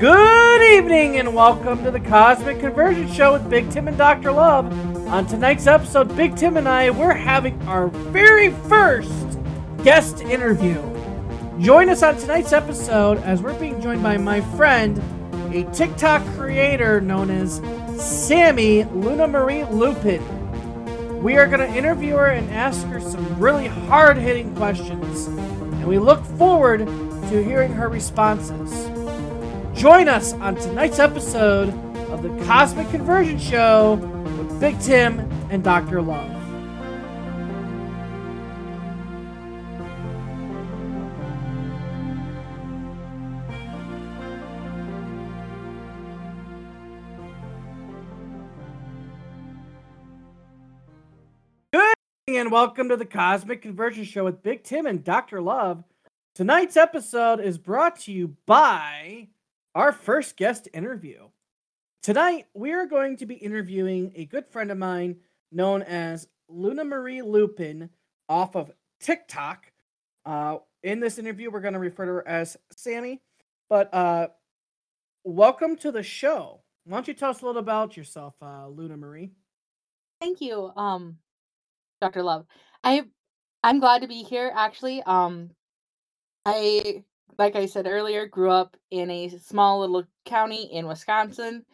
Good evening and welcome to the Cosmic Conversion Show with Big Tim and Dr. Love. On tonight's episode, Big Tim and I, we're having our very first guest interview. Join us on tonight's episode as we're being joined by my friend, a TikTok creator known as Sammy Luna Marie Lupin. We are going to interview her and ask her some really hard hitting questions, and we look forward to hearing her responses. Join us on tonight's episode of the Cosmic Conversion Show with Big Tim and Dr. Love. And welcome to the Cosmic Conversion Show with Big Tim and Dr. Love. Tonight's episode is brought to you by our first guest interview. Tonight, we are going to be interviewing a good friend of mine known as Luna Marie Lupin off of TikTok. Uh, in this interview, we're going to refer to her as Sammy. But uh, welcome to the show. Why don't you tell us a little about yourself, uh, Luna Marie? Thank you, um, Dr. Love. I I'm glad to be here actually. Um I like I said earlier, grew up in a small little county in Wisconsin.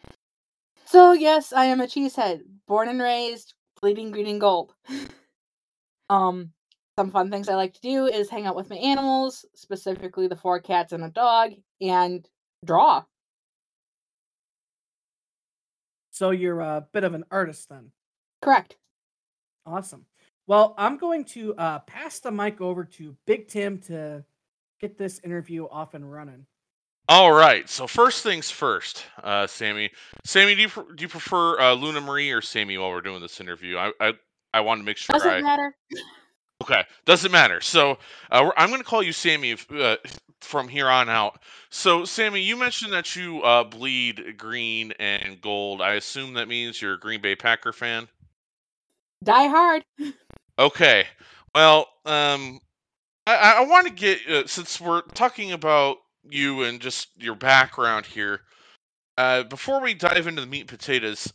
So yes, I am a cheesehead, born and raised, bleeding green and gold. um some fun things I like to do is hang out with my animals, specifically the four cats and a dog, and draw. So you're a bit of an artist then. Correct. Awesome. Well, I'm going to uh, pass the mic over to Big Tim to get this interview off and running. All right. So first things first, uh, Sammy. Sammy, do you pr- do you prefer uh, Luna Marie or Sammy while we're doing this interview? I I, I want to make sure Doesn't I. matter. Okay, doesn't matter. So uh, I'm going to call you Sammy if, uh, from here on out. So Sammy, you mentioned that you uh, bleed green and gold. I assume that means you're a Green Bay Packer fan. Die hard. Okay. Well, um, I, I want to get uh, since we're talking about you and just your background here. Uh, before we dive into the meat and potatoes,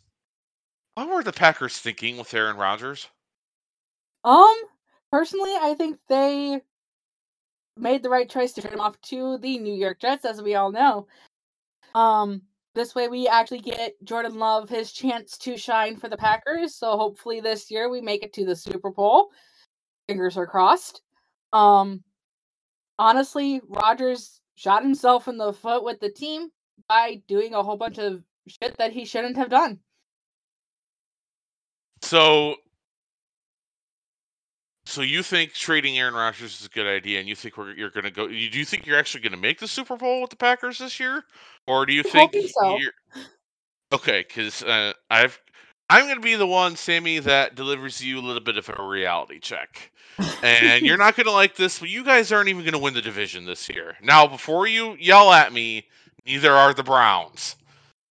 what were the Packers thinking with Aaron Rodgers? Um, personally, I think they made the right choice to trade him off to the New York Jets, as we all know. Um, this way we actually get Jordan Love his chance to shine for the Packers. So hopefully this year we make it to the Super Bowl. Fingers are crossed. Um, honestly, Rodgers shot himself in the foot with the team by doing a whole bunch of shit that he shouldn't have done. So, so you think trading Aaron Rodgers is a good idea, and you think we're, you're going to go? You do you think you're actually going to make the Super Bowl with the Packers this year, or do you I'm think so. okay? Because uh, I've I'm going to be the one, Sammy, that delivers you a little bit of a reality check. and you're not going to like this, but you guys aren't even going to win the division this year. Now, before you yell at me, neither are the Browns.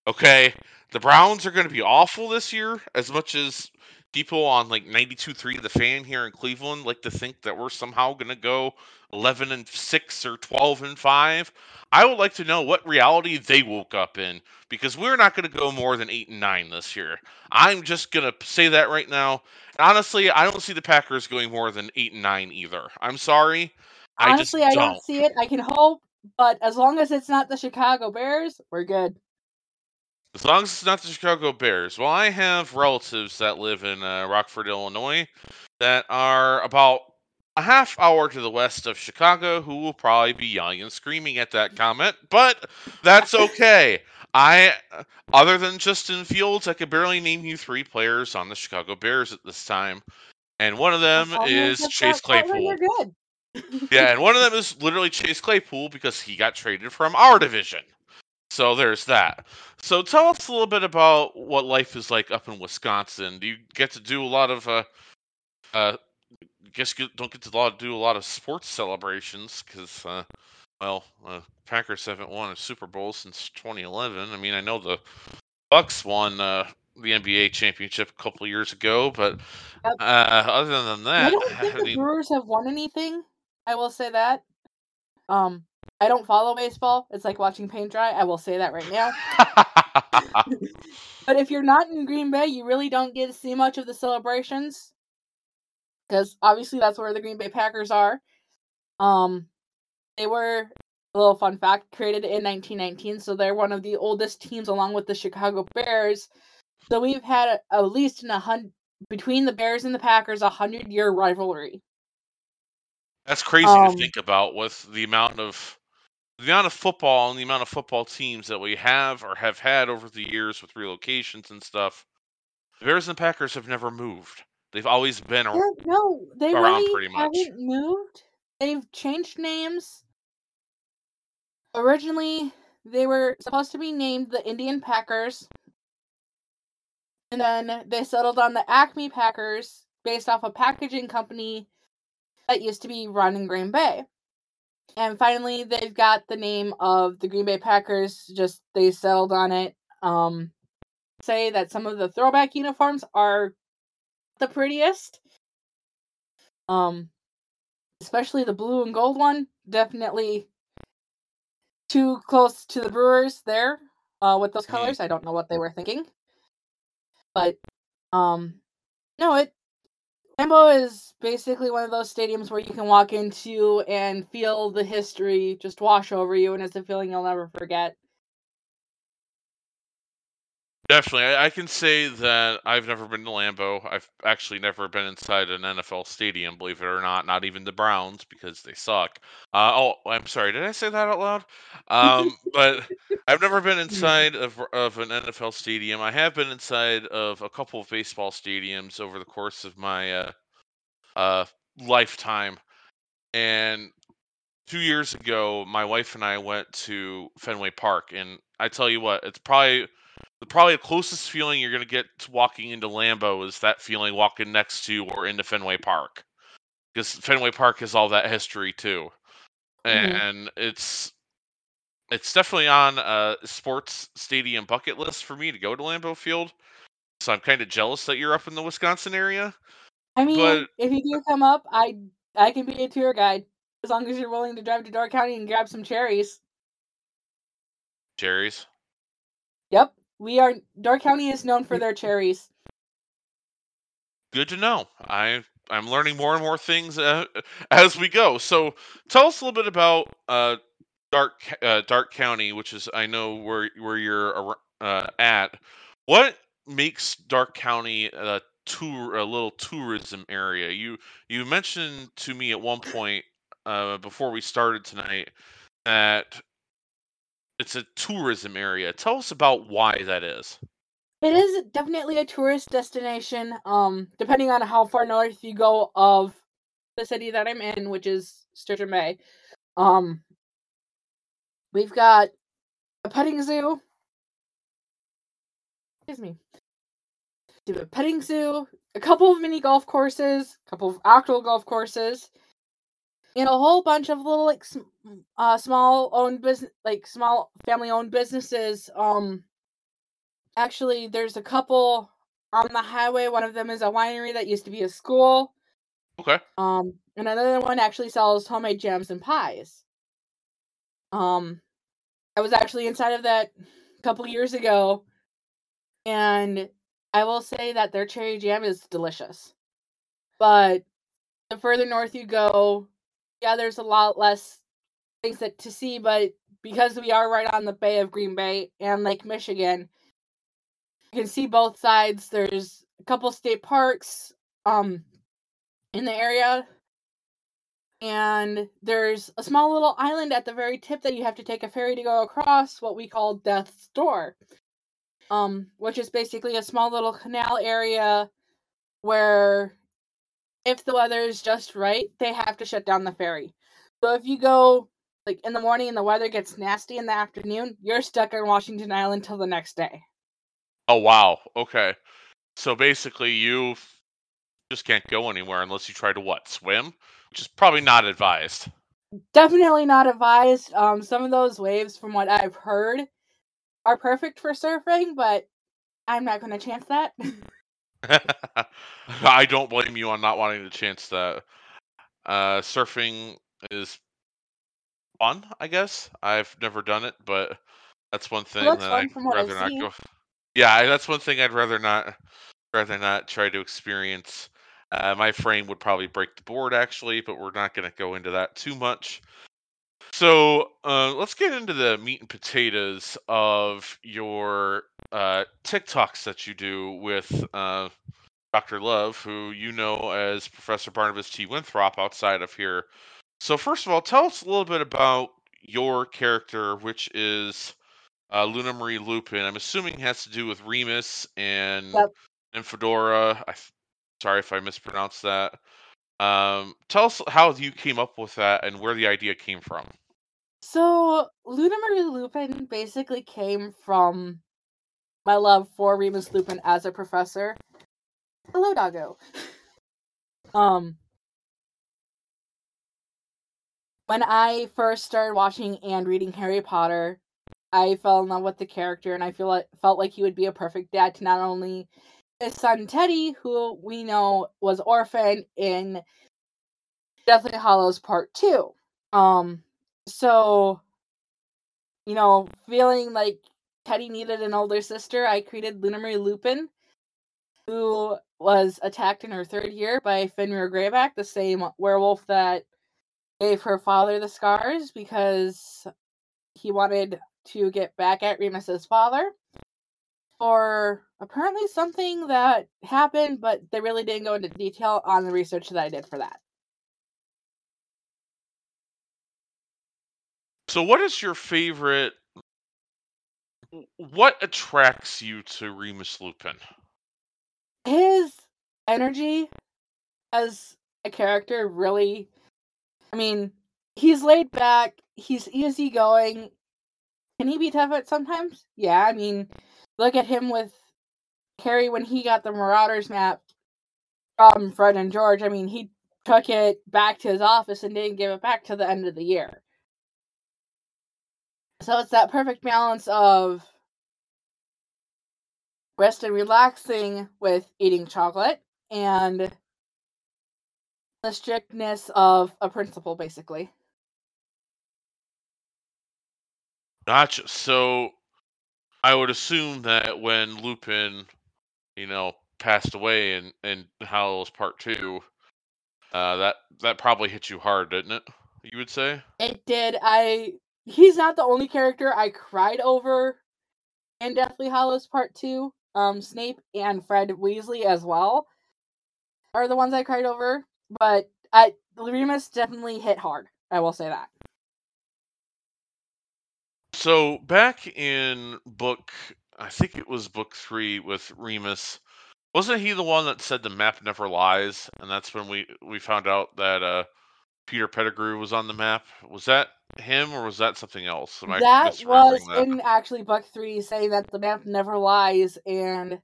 Okay? The Browns are going to be awful this year, as much as people on like 92.3 The Fan here in Cleveland like to think that we're somehow going to go 11 and 6 or 12 and 5. I would like to know what reality they woke up in because we're not going to go more than 8 and 9 this year. I'm just going to say that right now. Honestly, I don't see the Packers going more than 8 and 9 either. I'm sorry. I just Honestly, I don't. don't see it. I can hope, but as long as it's not the Chicago Bears, we're good. As long as it's not the Chicago Bears. Well, I have relatives that live in uh, Rockford, Illinois, that are about a half hour to the west of Chicago, who will probably be yelling and screaming at that comment, but that's okay. I, other than Justin Fields, I could barely name you three players on the Chicago Bears at this time, and one of them As long as is Chase Claypool. Yeah, and one of them is literally Chase Claypool because he got traded from our division. So there's that. So tell us a little bit about what life is like up in Wisconsin. Do you get to do a lot of uh uh guess you don't get to do a lot of sports celebrations because uh well uh, Packers haven't won a Super Bowl since 2011. I mean I know the Bucks won uh, the NBA championship a couple years ago, but uh, other than that, I don't think I the mean, Brewers have won anything. I will say that. Um, I don't follow baseball. It's like watching paint dry. I will say that right now. but if you're not in Green Bay, you really don't get to see much of the celebrations because obviously that's where the Green Bay Packers are. Um, they were a little fun fact created in 1919, so they're one of the oldest teams along with the Chicago Bears. So we've had a, at least in a hundred between the Bears and the Packers a hundred year rivalry. That's crazy Um, to think about with the amount of the amount of football and the amount of football teams that we have or have had over the years with relocations and stuff. The Bears and Packers have never moved. They've always been ar- no, they around really pretty much. haven't moved. They've changed names. Originally, they were supposed to be named the Indian Packers. And then they settled on the Acme Packers based off a packaging company that used to be run in Green Bay. And finally, they've got the name of the Green Bay Packers. Just they settled on it. Um, say that some of the throwback uniforms are the prettiest. Um, especially the blue and gold one. Definitely too close to the Brewers there. Uh, with those Mhm. colors, I don't know what they were thinking. But, um, no, it Lambeau is basically one of those stadiums where you can walk into and feel the history just wash over you, and it's a feeling you'll never forget. Definitely, I, I can say that I've never been to Lambeau. I've actually never been inside an NFL stadium, believe it or not. Not even the Browns because they suck. Uh, oh, I'm sorry. Did I say that out loud? Um, but I've never been inside of of an NFL stadium. I have been inside of a couple of baseball stadiums over the course of my uh, uh, lifetime, and two years ago, my wife and I went to Fenway Park, and I tell you what, it's probably probably the closest feeling you're gonna get to walking into Lambeau is that feeling walking next to or into Fenway Park, because Fenway Park has all that history too, Mhm. and it's it's definitely on a sports stadium bucket list for me to go to Lambeau Field. So I'm kind of jealous that you're up in the Wisconsin area, I mean, but if you do come up, I I can be a tour guide as long as you're willing to drive to Door County and grab some cherries. Cherries. Yep, we are. Door County is known for their cherries. good to know. I I'm learning more and more things uh, as we go. So tell us a little bit about uh, Dark uh, Dark County, which is I know where where you're uh, at. What makes Dark County a tour a little tourism area? You you mentioned to me at one point uh, before we started tonight that it's a tourism area. Tell us about why that is. It is definitely a tourist destination. Um, depending on how far north you go of the city that I'm in, which is Sturgeon Bay. Um, we've got a petting zoo. Excuse me. We have a petting zoo, a couple of mini golf courses, a couple of actual golf courses, and a whole bunch of little like sm- uh small owned business like small family owned businesses. Um actually there's a couple on the highway. One of them is a winery that used to be a school. Okay. Um and another one actually sells homemade jams and pies. Um I was actually inside of that a couple years ago and I will say that their cherry jam is delicious. But the further north you go, yeah, there's a lot less things that to see, but because we are right on the Bay of Green Bay and Lake Michigan, you can see both sides. There's a couple state parks um in the area. And there's a small little island at the very tip that you have to take a ferry to go across, what we call Death's Door. Um, which is basically a small little canal area where if the weather is just right, they have to shut down the ferry. So if you go like in the morning and the weather gets nasty in the afternoon, you're stuck on Washington Island till the next day. Oh wow. Okay. So basically, you just can't go anywhere unless you try to what swim, which is probably not advised. Definitely not advised. Um, some of those waves, from what I've heard, are perfect for surfing, but I'm not going to chance that. I don't blame you on not wanting to chance that. Uh, surfing is fun. I guess I've never done it, but that's one thing that I'd rather not go. Yeah, that's one thing I'd rather not rather not try to experience. Uh, my frame would probably break the board actually, but we're not going to go into that too much. So uh, let's get into the meat and potatoes of your uh, TikToks that you do with uh, Dr. Love, who you know as Professor Barnabas T. Winthrop outside of here. So, first of all, tell us a little bit about your character, which is uh, Luna Marie Lupin. I'm assuming it has to do with Remus and Yep. and Fedora. I, sorry if I mispronounced that. Um, tell us how you came up with that and where the idea came from. So, Luna Marie Lupin basically came from my love for Remus Lupin as a professor. Hello, doggo. Um, when I first started watching and reading Harry Potter, I fell in love with the character, and I feel like felt like he would be a perfect dad to not only his son Teddy, who we know was orphaned in Deathly Hallows Part Two. Um, so you know, feeling like Teddy needed an older sister, I created Luna Marie Lupin, who was attacked in her third year by Fenrir Greyback, the same werewolf that gave her father the scars because he wanted to get back at Remus's father for apparently something that happened, but they really didn't go into detail on the research that I did for that. So, what is your favorite? What attracts you to Remus Lupin? His energy as a character really I mean, he's laid back, he's easygoing. Can he be tough at sometimes? Yeah, I mean, look at him with Harry when he got the Marauders map from Fred and George. I mean, he took it back to his office and didn't give it back to the end of the year. So it's that perfect balance of rest and relaxing with eating chocolate and the strictness of a principal, basically. Gotcha. So, I would assume that when Lupin, you know, passed away in in Hallows Part Two, uh, that that probably hit you hard, didn't it? You would say. It did. I. He's not the only character I cried over in Deathly Hallows Part Two. Um, Snape and Fred Weasley as well are the ones I cried over, but I Remus definitely hit hard. I will say that. So back in book, I think it was book three with Remus. Wasn't he the one that said the map never lies? And that's when we we found out that uh, Peter Pettigrew was on the map. Was that him or was that something else? Am that was that? in actually book three, saying that the map never lies, and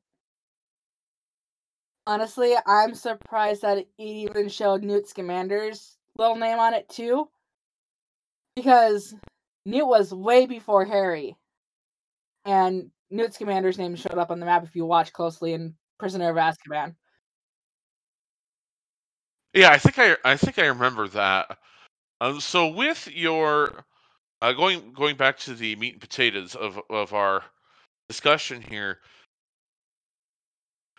honestly, I'm surprised that it even showed Newt Scamander's little name on it too, because Newt was way before Harry, and Newt Scamander's name showed up on the map if you watch closely in Prisoner of Azkaban. Yeah, I think I I think I remember that. Um, so with your uh, going going back to the meat and potatoes of of our discussion here,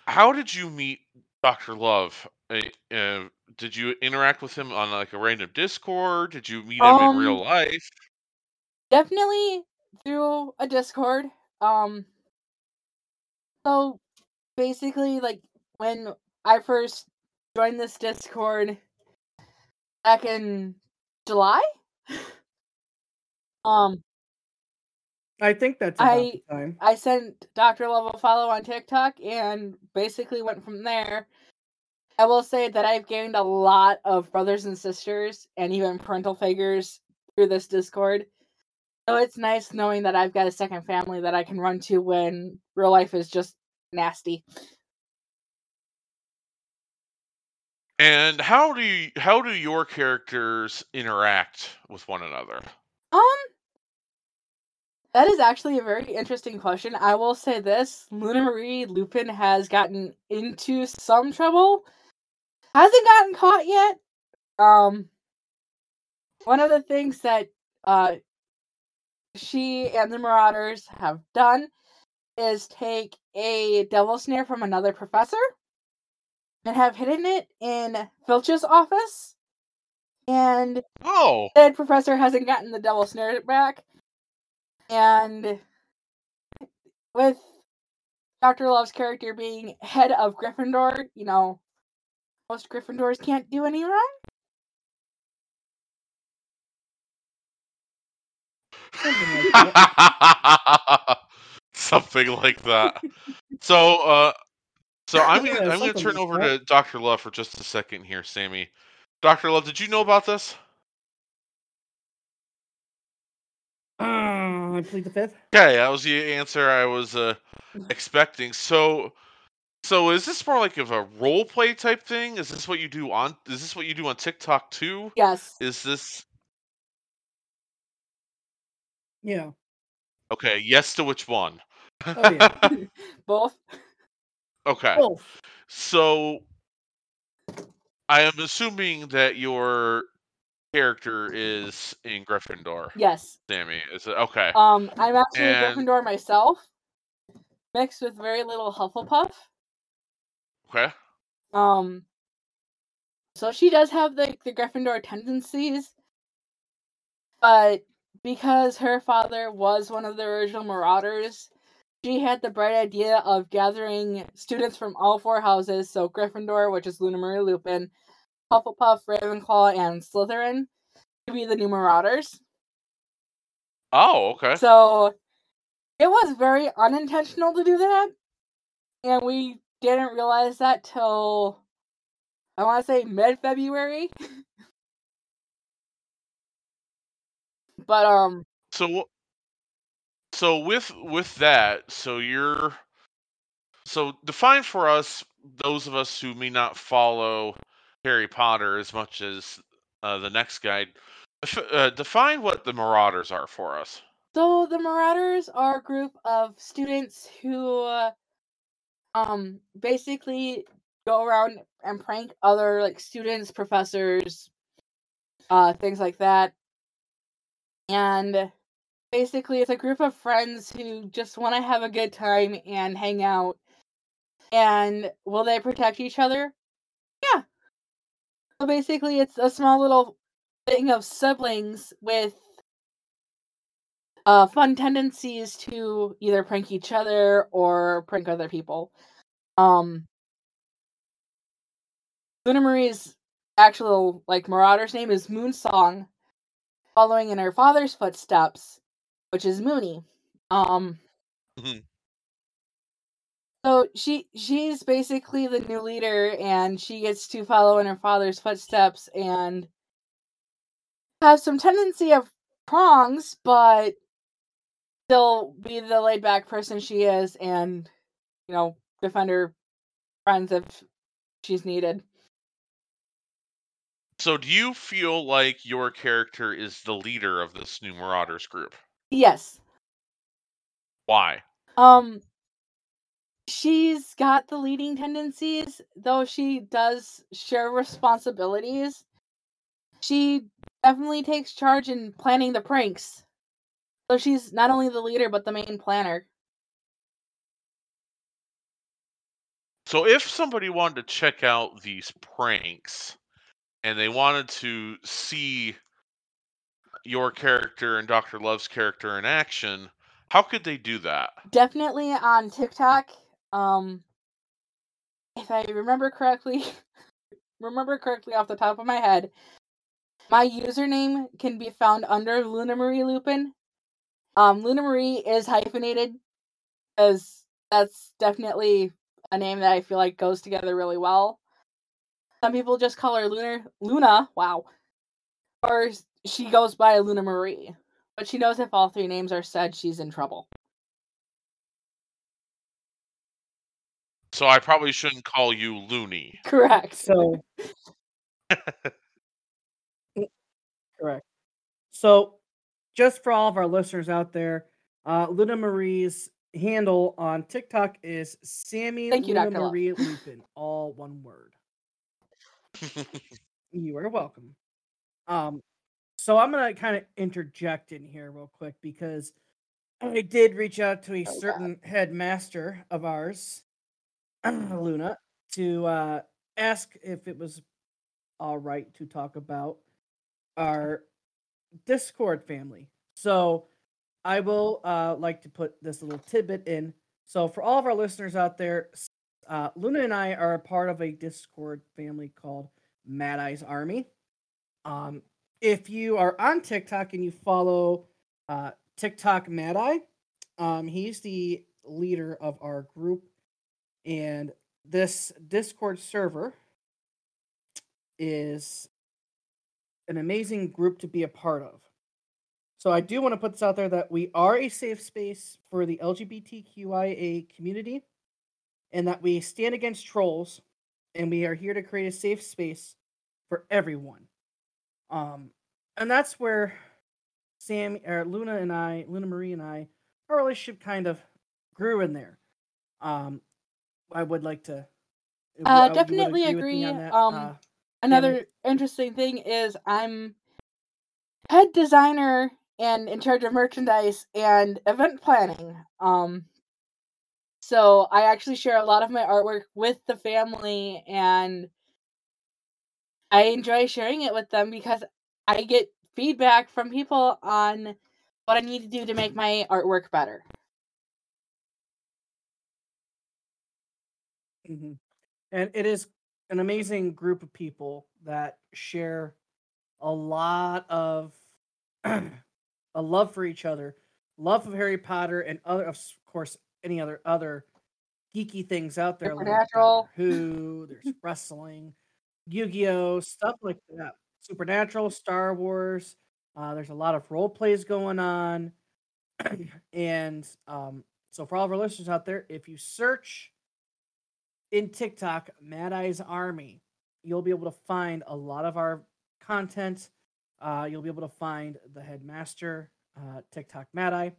how did you meet Dr. Love? Uh, uh, did you interact with him on like a random Discord? Did you meet him in real Um, life? definitely through a Discord. Um, so basically, like when I first joined this Discord back in July, um, I think that's about I- time. I sent Dr. Love a follow on TikTok and basically went from there. I will say that I've gained a lot of brothers and sisters and even parental figures through this Discord. So it's nice knowing that I've got a second family that I can run to when real life is just nasty. And how do you, how do your characters interact with one another? Um, that is actually a very interesting question. I will say this: Luna Marie Lupin has gotten into some trouble. Hasn't gotten caught yet. Um, one of the things that uh, she and the Marauders have done is take a devil snare from another professor and have hidden it in Filch's office. And Oh, said professor hasn't gotten the devil snare back. And with Dr. Love's character being head of Gryffindor, you know, most Gryffindors can't do any wrong. Something like that. something like that. So, uh, so I'm Yeah, gonna I'm gonna turn over that. to Doctor Love for just a second here, Sammy. Doctor Love, did you know about this? Uh, I plead the fifth. Okay, that was the answer I was uh, expecting. So, so is this more like of a role play type thing? Is this what you do on? Is this what you do on TikTok too? Yes. Is this Yeah. okay? Yes to which one? Oh, yeah. Both. Okay. Both. So I am assuming that your character is in Gryffindor, Yes. Sammy. Is it okay? Um, I'm actually And- Gryffindor myself, mixed with very little Hufflepuff. Okay. Um, so she does have the the Gryffindor tendencies, but because her father was one of the original Marauders, she had the bright idea of gathering students from all four houses. So Gryffindor, which is Luna Marie Lupin, Hufflepuff, Ravenclaw, and Slytherin, to be the new Marauders. Oh, okay. So it was very unintentional to do that. And we didn't realize that till I want to say mid February. but um So, so with with that, so you're so define for us those of us who may not follow Harry Potter as much as uh, the next def- Uh, define what the Marauders are for us. so the Marauders are a group of students who uh, um basically go around and prank other like students, professors, uh things like that. And basically it's a group of friends who just want to have a good time and hang out. And will they protect each other? Yeah. So basically it's a small little thing of siblings with uh fun tendencies to either prank each other or prank other people. Um Luna Marie's actual like marauder's name is Moonsong, following in her father's footsteps, which is Moony. Um Mhm. so she she's basically the new leader and she gets to follow in her father's footsteps and have some tendency of prongs, but still be the laid back person she is and you know, defend her friends if she's needed. So, do you feel like your character is the leader of this new Marauders group? Yes. Why? Um she's got the leading tendencies, though she does share responsibilities. She definitely takes charge in planning the pranks. So she's not only the leader but the main planner. So, if somebody wanted to check out these pranks and they wanted to see your character and Dr. Love's character in action, how could they do that? Definitely on TikTok. Um if I remember correctly remember correctly off the top of my head, my username can be found under Luna Marie Lupin. Um Luna Marie is hyphenated because that's definitely a name that I feel like goes together really well. Some people just call her Lunar Luna, wow. Or she goes by Luna Marie. But she knows if all three names are said, she's in trouble. So, I probably shouldn't call you Looney. Correct. So, Mm, correct. So, just for all of our listeners out there, uh, Luna Marie's handle on TikTok is Sammy Thank you, Luna Dr. Love. Marie Lupin, all one word. You are welcome. Um, so I'm gonna kind of interject in here real quick because I did reach out to a Oh, God. certain headmaster of ours, Luna, to uh, ask if it was all right to talk about our Discord family. So I will uh, like to put this little tidbit in. So for all of our listeners out there, uh, Luna and I are a part of a Discord family called Mad Eyes Army. Um, if you are on TikTok and you follow uh, TikTok Mad Eye, um, he's the leader of our group, and this Discord server is an amazing group to be a part of. So I do want to put this out there that we are a safe space for the LGBTQIA community and that we stand against trolls and we are here to create a safe space for everyone. Um and that's where Sam or Luna and I, Luna Marie and I, our relationship kind of grew in there. Um I would like to Uh, would- definitely me agree. Um, uh, Another interesting thing is I'm head designer and in charge of merchandise and event planning. Um, so I actually share a lot of my artwork with the family, and I enjoy sharing it with them because I get feedback from people on what I need to do to make my artwork better. hmm And it is an amazing group of people that share a lot of a love for each other, love of Harry Potter, and other, of course, any other other geeky things out there. like Doctor Who, there's wrestling, Yu-Gi-Oh, stuff like that. Supernatural, Star Wars. Uh, there's a lot of role plays going on, and um, so for all of our listeners out there, if you search in TikTok, Mad Eyes Army, you'll be able to find a lot of our content. Uh, you'll be able to find the headmaster, uh, TikTok Mad Eye,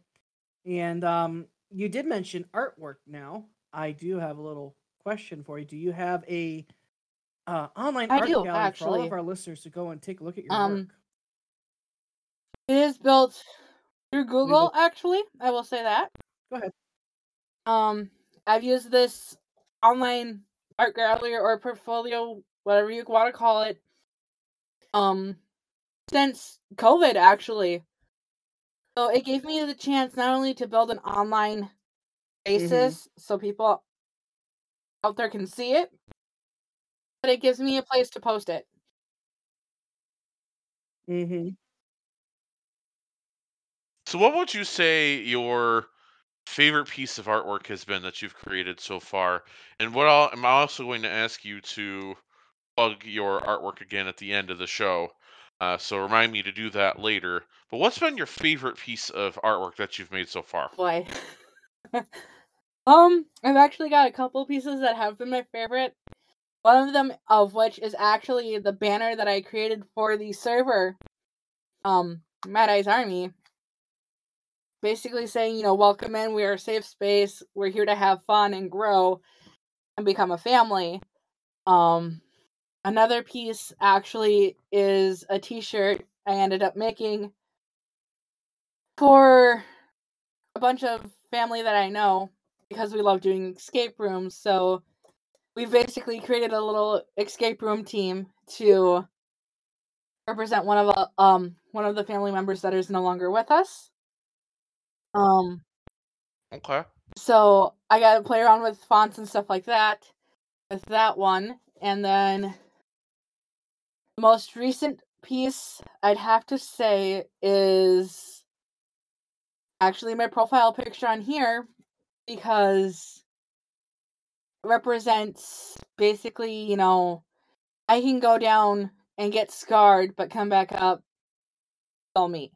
and um, you did mention artwork. Now, I do have a little question for you. Do you have a uh, online I art do, gallery for all of our listeners to go and take a look at your Um, work? It is built through Google, actually. I will say that. Go ahead. Um, I've used this online art gallery or portfolio, whatever you want to call it, um, since COVID, actually. So it gave me the chance not only to build an online basis so people out there can see it, but it gives me a place to post it. Mm-hmm. So, what would you say your favorite piece of artwork has been that you've created so far? And what I'll, I'm also going to ask you to plug your artwork again at the end of the show. Uh, so remind me to do that later. But what's been your favorite piece of artwork that you've made so far? Boy. um, I've actually got a couple pieces that have been my favorite. One of them of which is actually the banner that I created for the server, um, Mad Eyes Army. Basically saying, you know, welcome in, we are a safe space, we're here to have fun and grow and become a family. Um another piece actually is a t-shirt I ended up making for a bunch of family that I know because we love doing escape rooms. So we basically created a little escape room team to represent one of the um one of the family members that is no longer with us. Um Okay. so I got to play around with fonts and stuff like that with that one. And then the most recent piece I'd have to say is actually my profile picture on here because represents basically, you know, I can go down and get scarred but come back up still me.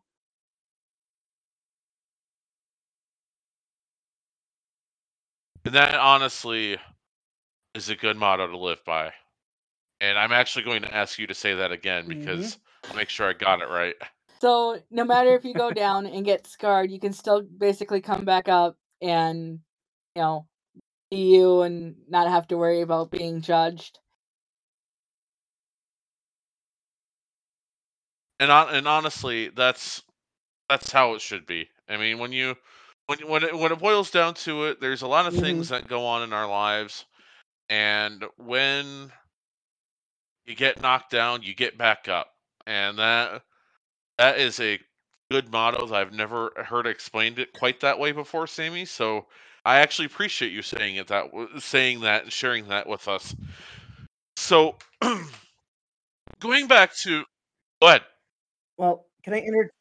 And that honestly is a good motto to live by. And I'm actually going to ask you to say that again mm-hmm. because I'll make sure I got it right. So no matter if you go down and get scarred, you can still basically come back up and you know you and not have to worry about being judged. and on, and honestly, that's that's how it should be. I mean, when you when when it, when it boils down to it, there's a lot of Mhm. things that go on in our lives, and when you get knocked down, you get back up, and that that is a good motto that I've never heard explained it quite that way before, Sammy. So I actually appreciate you saying it that saying that and sharing that with us. So going back to go ahead. Well, can I inter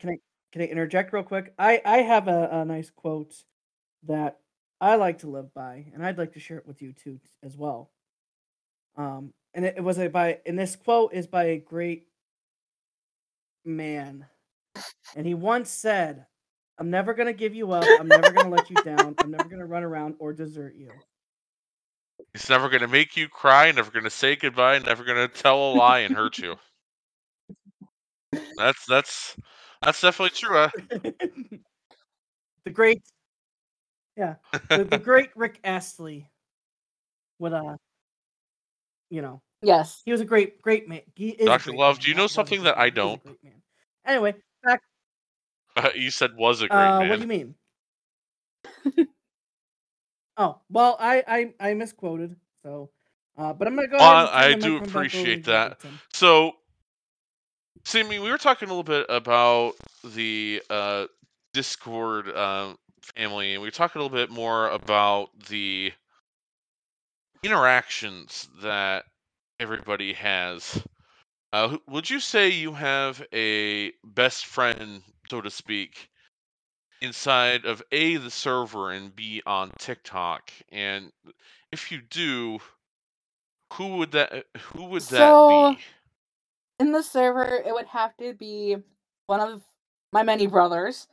can I can I interject real quick? I I have a, a nice quote that I like to live by, and I'd like to share it with you too as well. Um, and it, it was a by and this quote is by a great man, and he once said, "I'm never gonna give you up. I'm never gonna let you down. I'm never gonna run around or desert you." He's never going to make you cry, never going to say goodbye, never going to tell a lie and hurt you. That's that's that's definitely true. Uh, the great, yeah, the, the great Rick Astley would uh, you know, Yes. he was a great great man. He is Dr. Love, man, do you know something that I man, he is a don't? Anyway, back. you said was a great Uh, man. what do you mean? oh well, I I I misquoted. So, uh, but I'm gonna go. And I do microphone back over to appreciate that. So, Sammy, we were talking a little bit about the uh, Discord uh, family, and we were talking a little bit more about the interactions that everybody has. Uh, would you say you have a best friend, so to speak, inside of A, the server, and B, on TikTok? And if you do, who would that who would that So- be? In the server, it would have to be one of my many brothers.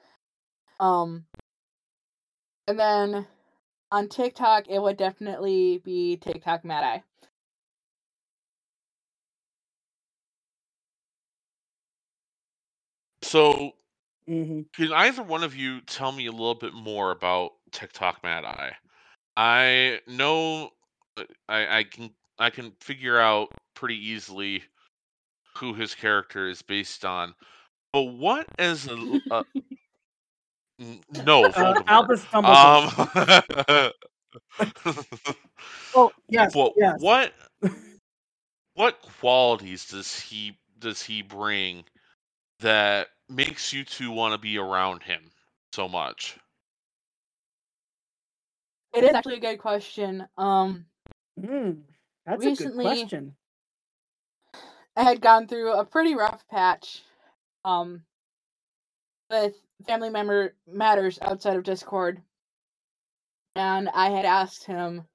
Um, and then on TikTok, it would definitely be TikTok Mad Eye. So, hmm can either one of you tell me a little bit more about TikTok Mad Eye? I know uh, I, I can I can figure out pretty easily who his character is based on, but what is a, a- n- no Uh? Albus Dumbledore. Um, oh yes, well, yes. what what qualities does he does he bring that makes you two want to be around him so much? It is actually a good question. Um, Mm, that's Recently- a good question. I had gone through a pretty rough patch um with family member matters outside of Discord. And I had asked him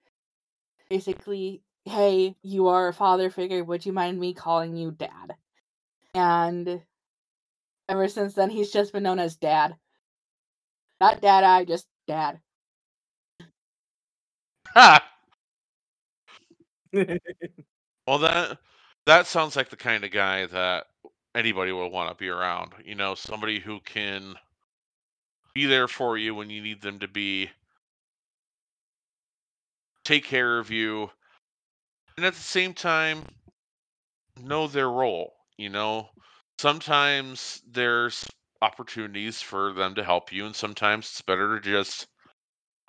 basically, "Hey, you are a father figure. Would you mind me calling you dad?" And ever since then he's just been known as dad. Not dad I, just dad. Ha! Well, that that sounds like the kind of guy that anybody will want to be around. You know, somebody who can be there for you when you need them to be, take care of you, and at the same time know their role. You know, sometimes there's opportunities for them to help you, and sometimes it's better to just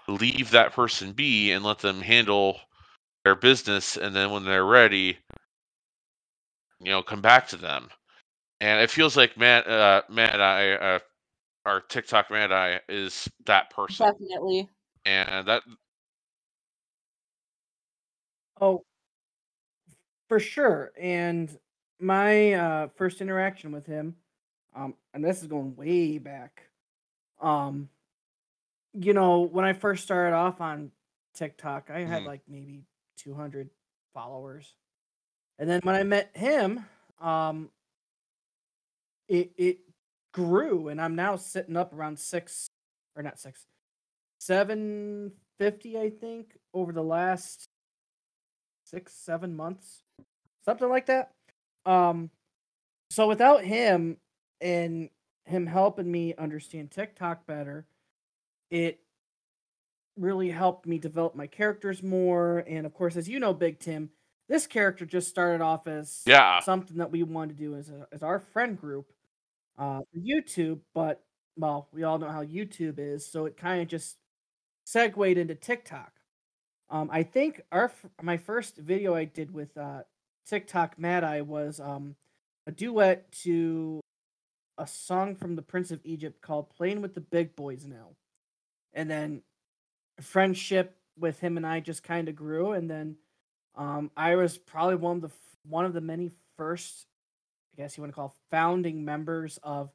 leave that person be and let them handle their business, and then when they're ready, you know, come back to them. And it feels like Matt, uh, Mad Eye, uh, our TikTok Mad Eye is that person, Definitely. and that Oh, for sure. And my uh, first interaction with him, um, and this is going way back. Um, you know, when I first started off on TikTok, I had Mhm. like maybe 200 followers, and then when I met him, um, it it grew, and I'm now sitting up around six, or not six, seven fifty, I think, over the last six, seven months, something like that. Um, so without him and him helping me understand TikTok better, it really helped me develop my characters more. And of course, as you know, Big Tim, this character just started off as Yeah. something that we wanted to do as a, as our friend group uh YouTube, but well, we all know how YouTube is, so it kind of just segued into TikTok. Um, I think our my first video I did with uh TikTok Mad Eye was um a duet to a song from the Prince of Egypt called "Playing with the Big Boys Now," and then friendship with him and I just kind of grew, and then um, I was probably one of the one of the many first, I guess you want to call founding members of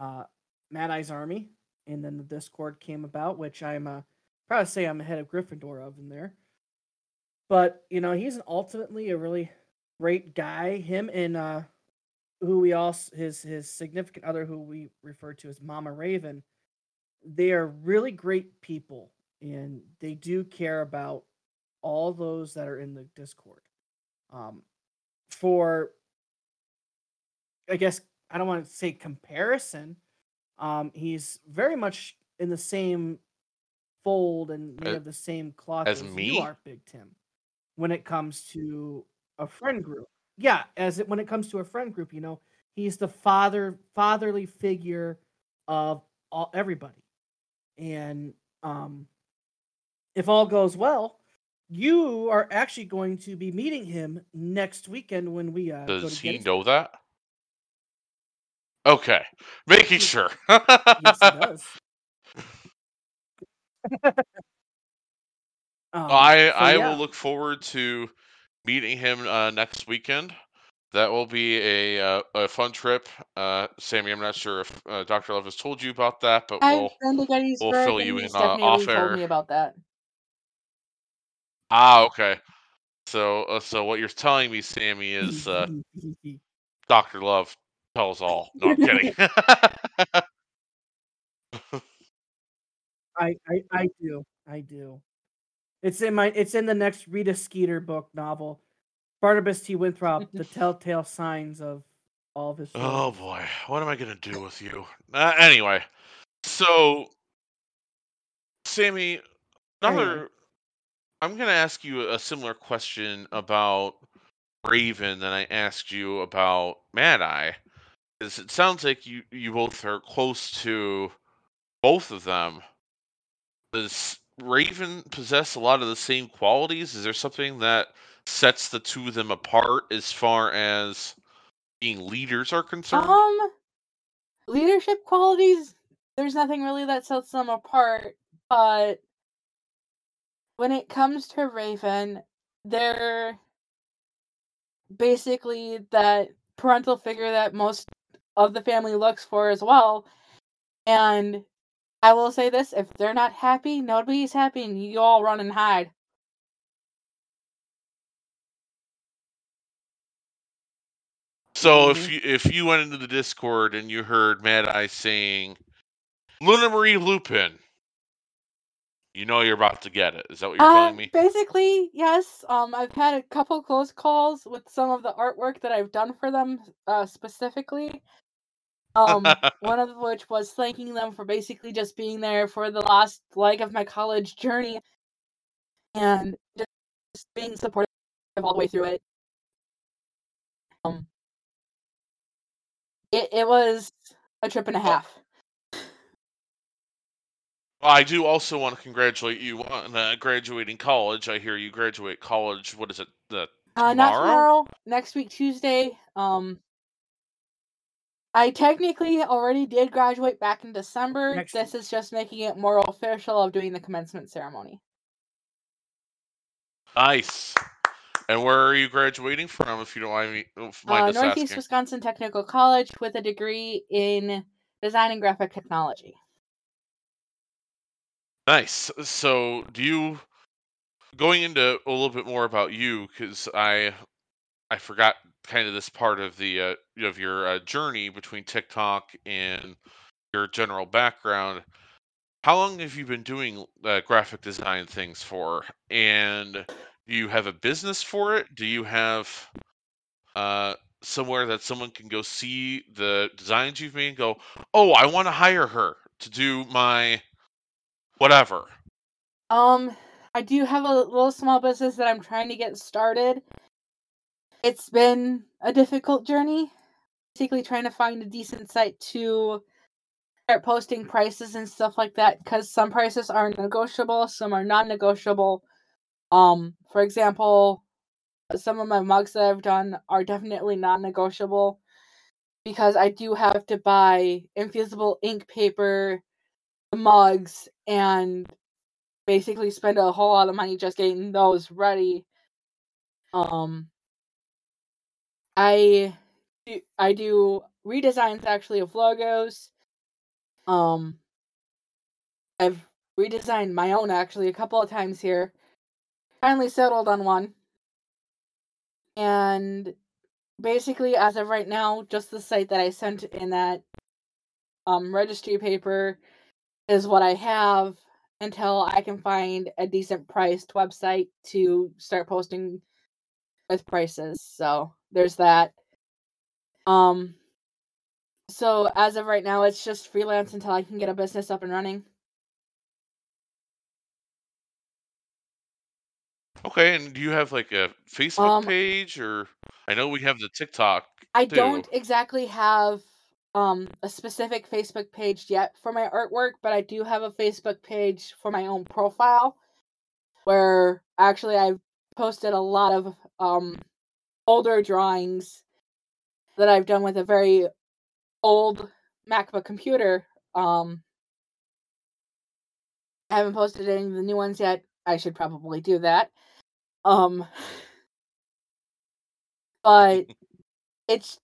uh, Mad Eye's Army, and then the Discord came about, which I'm uh, to say I'm the head of Gryffindor of in there. But you know, he's ultimately a really great guy. Him and uh, who we also his his significant other, who we refer to as Mama Raven, they are really great people, and they do care about all those that are in the Discord. Um, for I guess I don't want to say comparison. Um, he's very much in the same fold and made of the same cloth as as, me? you are, Big Tim, when it comes to a friend group. Yeah, as it when it comes to a friend group, you know, he's the father fatherly figure of all everybody. And um if all goes well, you are actually going to be meeting him next weekend when we uh go Does he know that? Okay, making sure. Yes, he does. um, I so I yeah, will look forward to meeting him uh, next weekend. That will be a uh, a fun trip. Uh, Sammy, I'm not sure if uh, Dr. Love has told you about that, but I've we'll we'll fill you in uh, off told air. me about that. Ah, okay. So uh, so what you're telling me, Sammy, is uh, Dr. Love tells all. No, I'm kidding. I, I I do. I do. It's in my it's in the next Rita Skeeter book novel. Barnabas T. Winthrop, The Telltale Signs of All of His oh boy, what am I gonna do with you? Uh, anyway, so Sammy, Anyway. another. I'm gonna ask you a similar question about Raven than I asked you about Mad Eye. Is it sounds like you you both are close to both of them. Does Raven possess a lot of the same qualities? Is there something that sets the two of them apart as far as being leaders are concerned? Um, leadership qualities. There's nothing really that sets them apart, but when it comes to Raven, they're basically that parental figure that most of the family looks for as well. And I will say this: if they're not happy, nobody's happy, and you all run and hide. So if Mhm. you if you went into the Discord and you heard Mad Eye saying Luna Marie Lupin, you know you're about to get it. Is that what you're Uh, telling me? basically, yes. Um, I've had a couple close calls with some of the artwork that I've done for them, uh, specifically. Um, one of which was thanking them for basically just being there for the last leg of my college journey, and just being supportive all the way through it. Um, it it was a trip and a half. Well, I do also want to congratulate you on uh, graduating college. I hear you graduate college. What is it? The Uh, not Tomorrow? tomorrow. Next week, Tuesday. Um, I technically already did graduate back in December. Next this is just making it more official of doing the commencement ceremony. nice. And where are you graduating from? If you don't mind me, if mind Uh, us Northeast asking. Wisconsin Technical College with a degree in design and graphic technology. Nice. So, do you going into a little bit more about you because I I forgot kind of this part of the uh, of your uh, journey between TikTok and your general background. How long have you been doing uh, graphic design things for? And do you have a business for it? Do you have uh, somewhere that someone can go see the designs you've made and go, oh, I want to hire her to do my whatever? Um, I do have a little small business that I'm trying to get started. It's been a difficult journey. Basically, trying to find a decent site to start posting prices and stuff like that because some prices are negotiable, some are non-negotiable. Um, for example, some of my mugs that I've done are definitely non-negotiable because I do have to buy infusible ink paper, mugs, and basically spend a whole lot of money just getting those ready. Um, I do, I do redesigns actually of logos. Um, I've redesigned my own actually a couple of times here. Finally settled on one. And basically, as of right now, just the site that I sent in that um, registry paper is what I have until I can find a decent priced website to start posting with prices. So there's that. Um so as of right now it's just freelance until I can get a business up and running. Okay, and do you have like a Facebook Um page or I know we have the TikTok I too. don't exactly have um a specific Facebook page yet for my artwork, but I do have a Facebook page for my own profile where actually I've posted a lot of um older drawings that I've done with a very old MacBook computer. Um I haven't posted any of the new ones yet. I should probably do that. Um but it's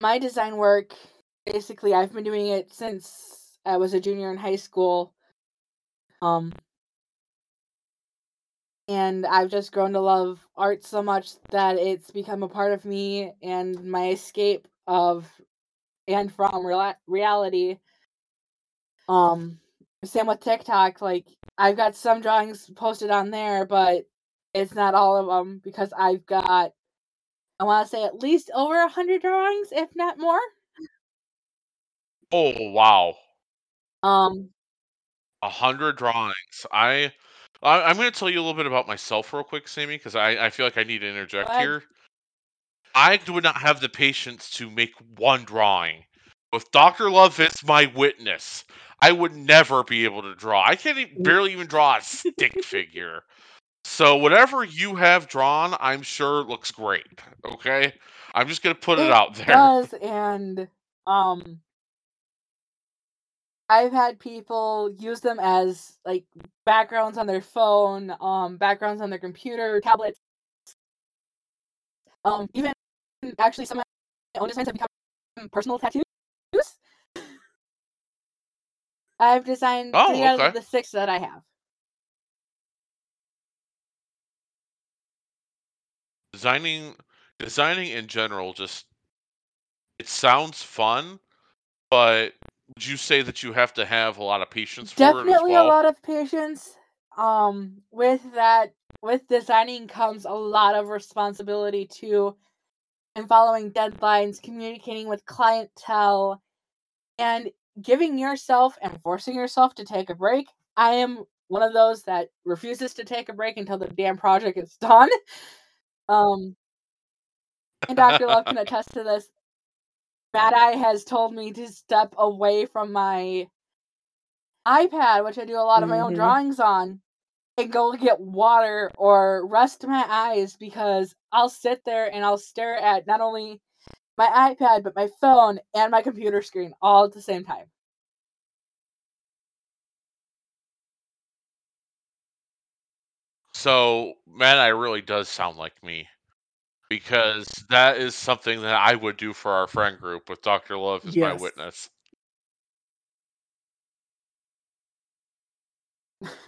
my design work basically I've been doing it since I was a junior in high school. Um and I've just grown to love art so much that it's become a part of me and my escape of and from real- reality. Um same with TikTok like I've got some drawings posted on there but it's not all of them because I've got I want to say at least over a hundred drawings, if not more. Oh wow. Um, A hundred drawings. I, I I'm going to tell you a little bit about myself real quick, Sammy, because I I feel like I need to interject here. I would not have the patience to make one drawing. With Doctor Love is my witness, I would never be able to draw. I can't even, barely even draw a stick figure. So whatever you have drawn, I'm sure looks great. Okay, I'm just gonna put it, it out there. does, and um, I've had people use them as like backgrounds on their phone, um, backgrounds on their computer, tablets. Um, even actually, some of my own designs have become personal tattoos. I've designed Oh, three out of the six that I have. Designing, designing in general, just it sounds fun, but would you say that you have to have a lot of patience for it as Definitely well? a lot of patience. Um, with that, with designing comes a lot of responsibility too, and following deadlines, communicating with clientele, and giving yourself and forcing yourself to take a break. I am one of those that refuses to take a break until the damn project is done. Um, and Dr. Love can attest to this. Mad Eye has told me to step away from my iPad, which I do a lot of my own Mhm. drawings on, and go get water or rest my eyes because I'll sit there and I'll stare at not only my iPad but my phone and my computer screen all at the same time. So, man, I really does sound like me because that is something that I would do for our friend group with Doctor Love as my witness.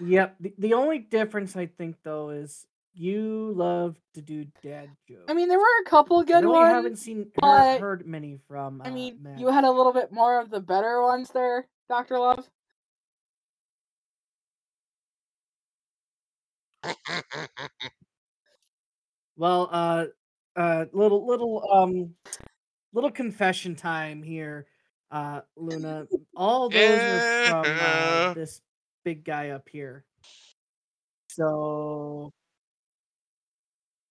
Yep. The, the only difference I think though is you love to do dad jokes. I mean, there were a couple I good know we ones. haven't seen heard, but- heard many from. I uh, mean, Matt. you had a little bit more of the better ones there, Dr. Love. Well, uh, uh, little little um, little confession time here, uh, Luna. All those are from uh, this big guy up here. So,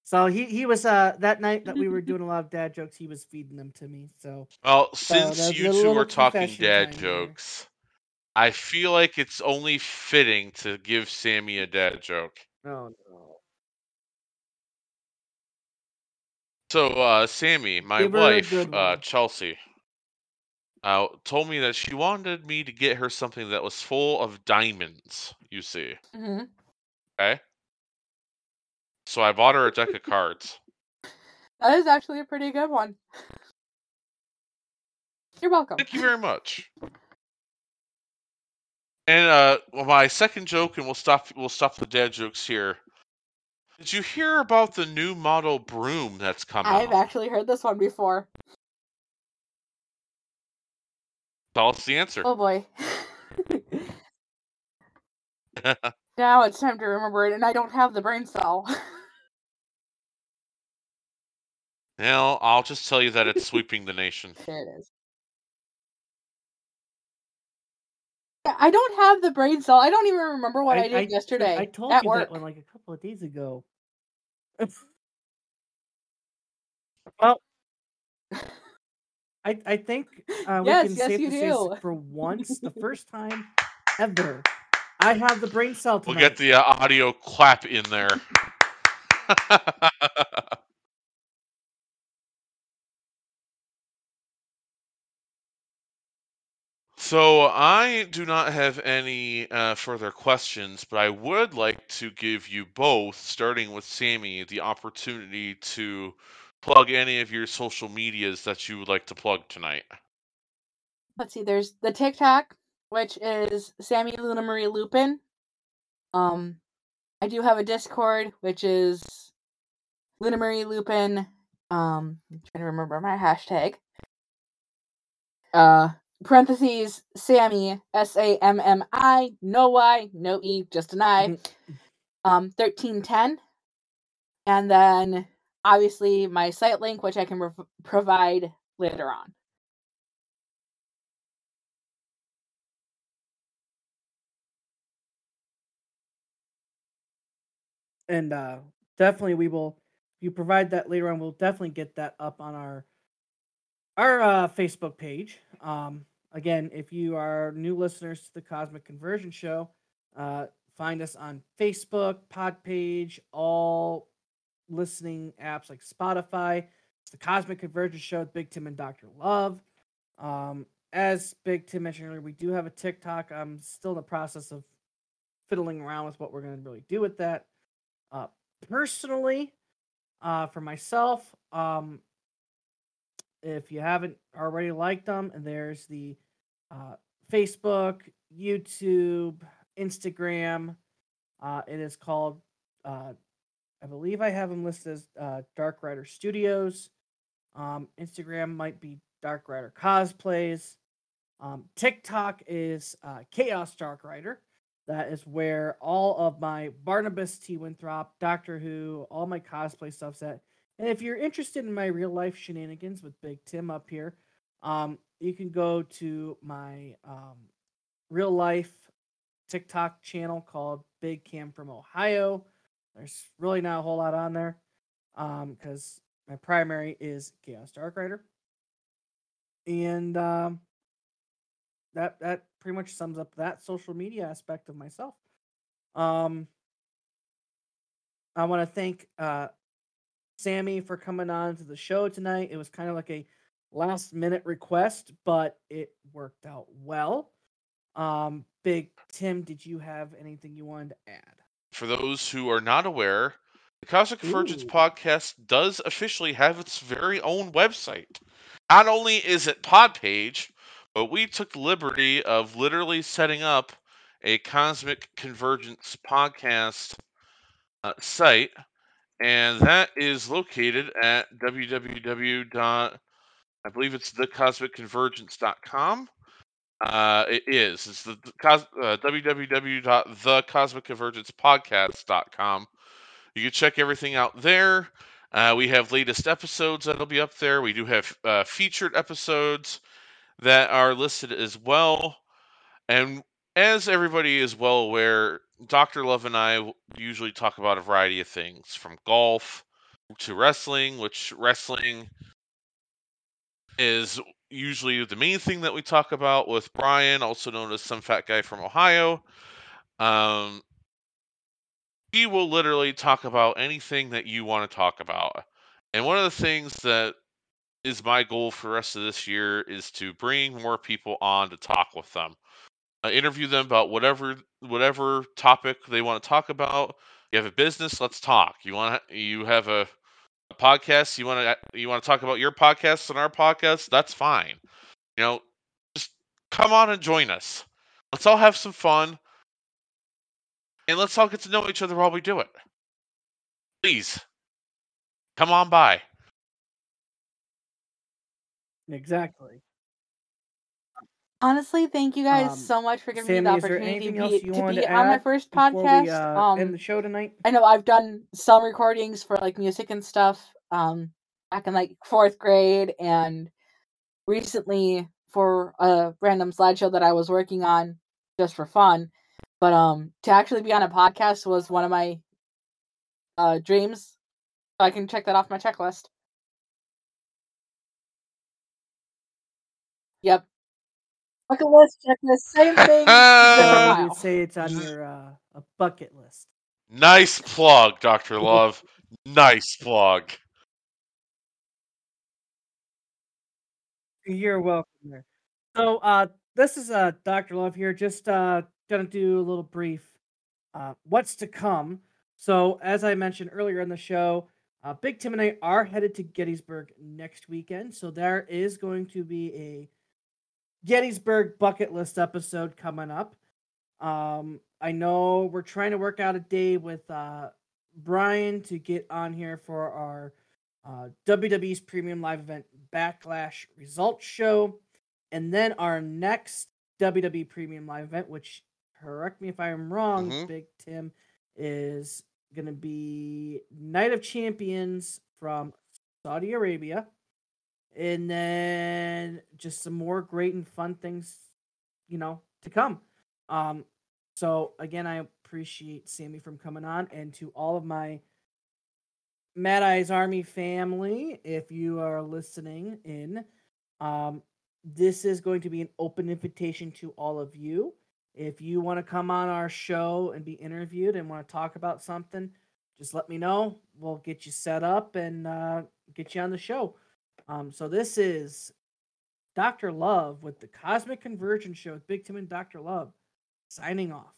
So he he was uh that night that we were doing a lot of dad jokes. He was feeding them to me. So Well, since a you two are talking dad jokes, I feel like it's only fitting to give Sammy a dad joke. oh no, So, uh, Sammy, my Give her a wife, good uh, one. Chelsea, uh, told me that she wanted me to get her something that was full of diamonds. You see, hmm okay? So I bought her a deck of cards. That is actually a pretty good one. You're welcome. Thank you very much. And uh, well, my second joke, and we'll stop. We'll stop the dad jokes here. Did you hear about the new model broom that's come I've out? actually heard this one before. Tell us the answer. Oh boy. now it's time to remember it, and I don't have the brain cell. Well, I'll just tell you that it's sweeping the nation. there it is. I don't have the brain cell. I don't even remember what I, did yesterday I told at you work. that one like a couple of days ago. well, I I think uh, we Yes, can yes, safely you say for once, the first time ever, I have the brain cell We'll get the uh, audio clap in there. so I do not have any uh, further questions, but I would like to give you both, starting with Sammy, the opportunity to plug any of your social medias that you would like to plug tonight. Let's see. There's the TikTok, which is Sammy Luna Marie Lupin. Um, I do have a Discord, which is Luna Marie Lupin. Um, I'm trying to remember my hashtag. Uh, parentheses Sammy S A M M I no Y no E just an I. Mhm. Um, thirteen ten, and then obviously my site link, which I can rev provide later on. and uh definitely we will you provide that later on we'll definitely get that up on our our uh facebook page um again if you are new listeners to the cosmic convergence show uh find us on facebook pod page all listening apps like spotify. It's the cosmic convergence show with big tim and dr love. Um as big tim mentioned earlier we do have a tiktok. I'm still in the process of fiddling around with what we're going to really do with that. Uh, personally, uh, for myself, um, if you haven't already liked them, And there's the uh, Facebook, YouTube, Instagram. Uh, it is called, uh, I believe I have them listed as uh, Dark Rider Studios. Um, Instagram might be Dark Rider Cosplays. Um, TikTok is uh, Chaos Dark Rider. That is where all of my Barnabas T. Winthrop, Doctor Who, all my cosplay stuff's at. And if you're interested in my real life shenanigans with Big Tim up here, um, you can go to my um, real life TikTok channel called Big Cam from Ohio. There's really not a whole lot on there because my primary is Chaos Dark Rider. And um, that that pretty much sums up that social media aspect of myself. Um, I want to thank uh, Sammy for coming on to the show tonight. It was kind of like a last minute request, but it worked out well. Um, Big Tim, did you have anything you wanted to add? For those who are not aware, the Cosmic Convergence podcast does officially have its very own website. Not only is it Podpage, but we took the liberty of literally setting up a Cosmic Convergence podcast uh, site, and that is located at www. I believe it's thecosmicconvergence.com. Uh, it is. It's the, the cos- uh, www.thecosmicconvergencepodcast.com. You can check everything out there. Uh, we have latest episodes that'll be up there. We do have uh, featured episodes that are listed as well. And as everybody is well aware, Dr. Love and I usually talk about a variety of things from golf to wrestling, which wrestling is usually the main thing that we talk about with Brian, also known as some fat guy from Ohio. Um, he will literally talk about anything that you want to talk about. And one of the things that is my goal for the rest of this year is to bring more people on to talk with them. Uh, interview them about whatever whatever topic they want to talk about. You have a business, let's talk. You want you have a, a podcast, you want to you want to talk about your podcast and our podcast, that's fine. You know, just come on and join us. Let's all have some fun. And let's all get to know each other while we do it. Please. Come on by. Exactly. Honestly, thank you guys Um, so much for giving Sammy, me the opportunity to be, to be to on my first podcast. we uh, um, end the show tonight? I know I've done some recordings for like music and stuff um back in like fourth grade and recently for a random slideshow that I was working on just for fun. But um to actually be on a podcast was one of my uh dreams. So I can check that off my checklist. Yep. Bucket list, checklist, same thing. different I file. would say it's on your uh, a bucket list. Nice plug, Dr. Love. nice plug. You're welcome there. So uh this is uh Dr. Love here, just uh gonna do a little brief uh what's to come. So as I mentioned earlier in the show, uh Big Tim and I are headed to Gettysburg next weekend. So there is going to be a Gettysburg bucket list episode coming up. Um I know we're trying to work out a day with uh Brian to get on here for our uh, WWE's premium live event Backlash Results Show, and then our next WWE premium live event, which correct me if I am wrong, Mhm. Big Tim is going to be Night of Champions from Saudi Arabia, and then just some more great and fun things, you know, to come. Um, so again, I appreciate Sammy from coming on, and to all of my Mad Eyes Army family, if you are listening in, um, this is going to be an open invitation to all of you. If you want to come on our show and be interviewed and want to talk about something, just let me know. We'll get you set up and uh, get you on the show. Um, so this is Dr. Love with the Cosmic Convergence Show with Big Tim and Dr. Love signing off.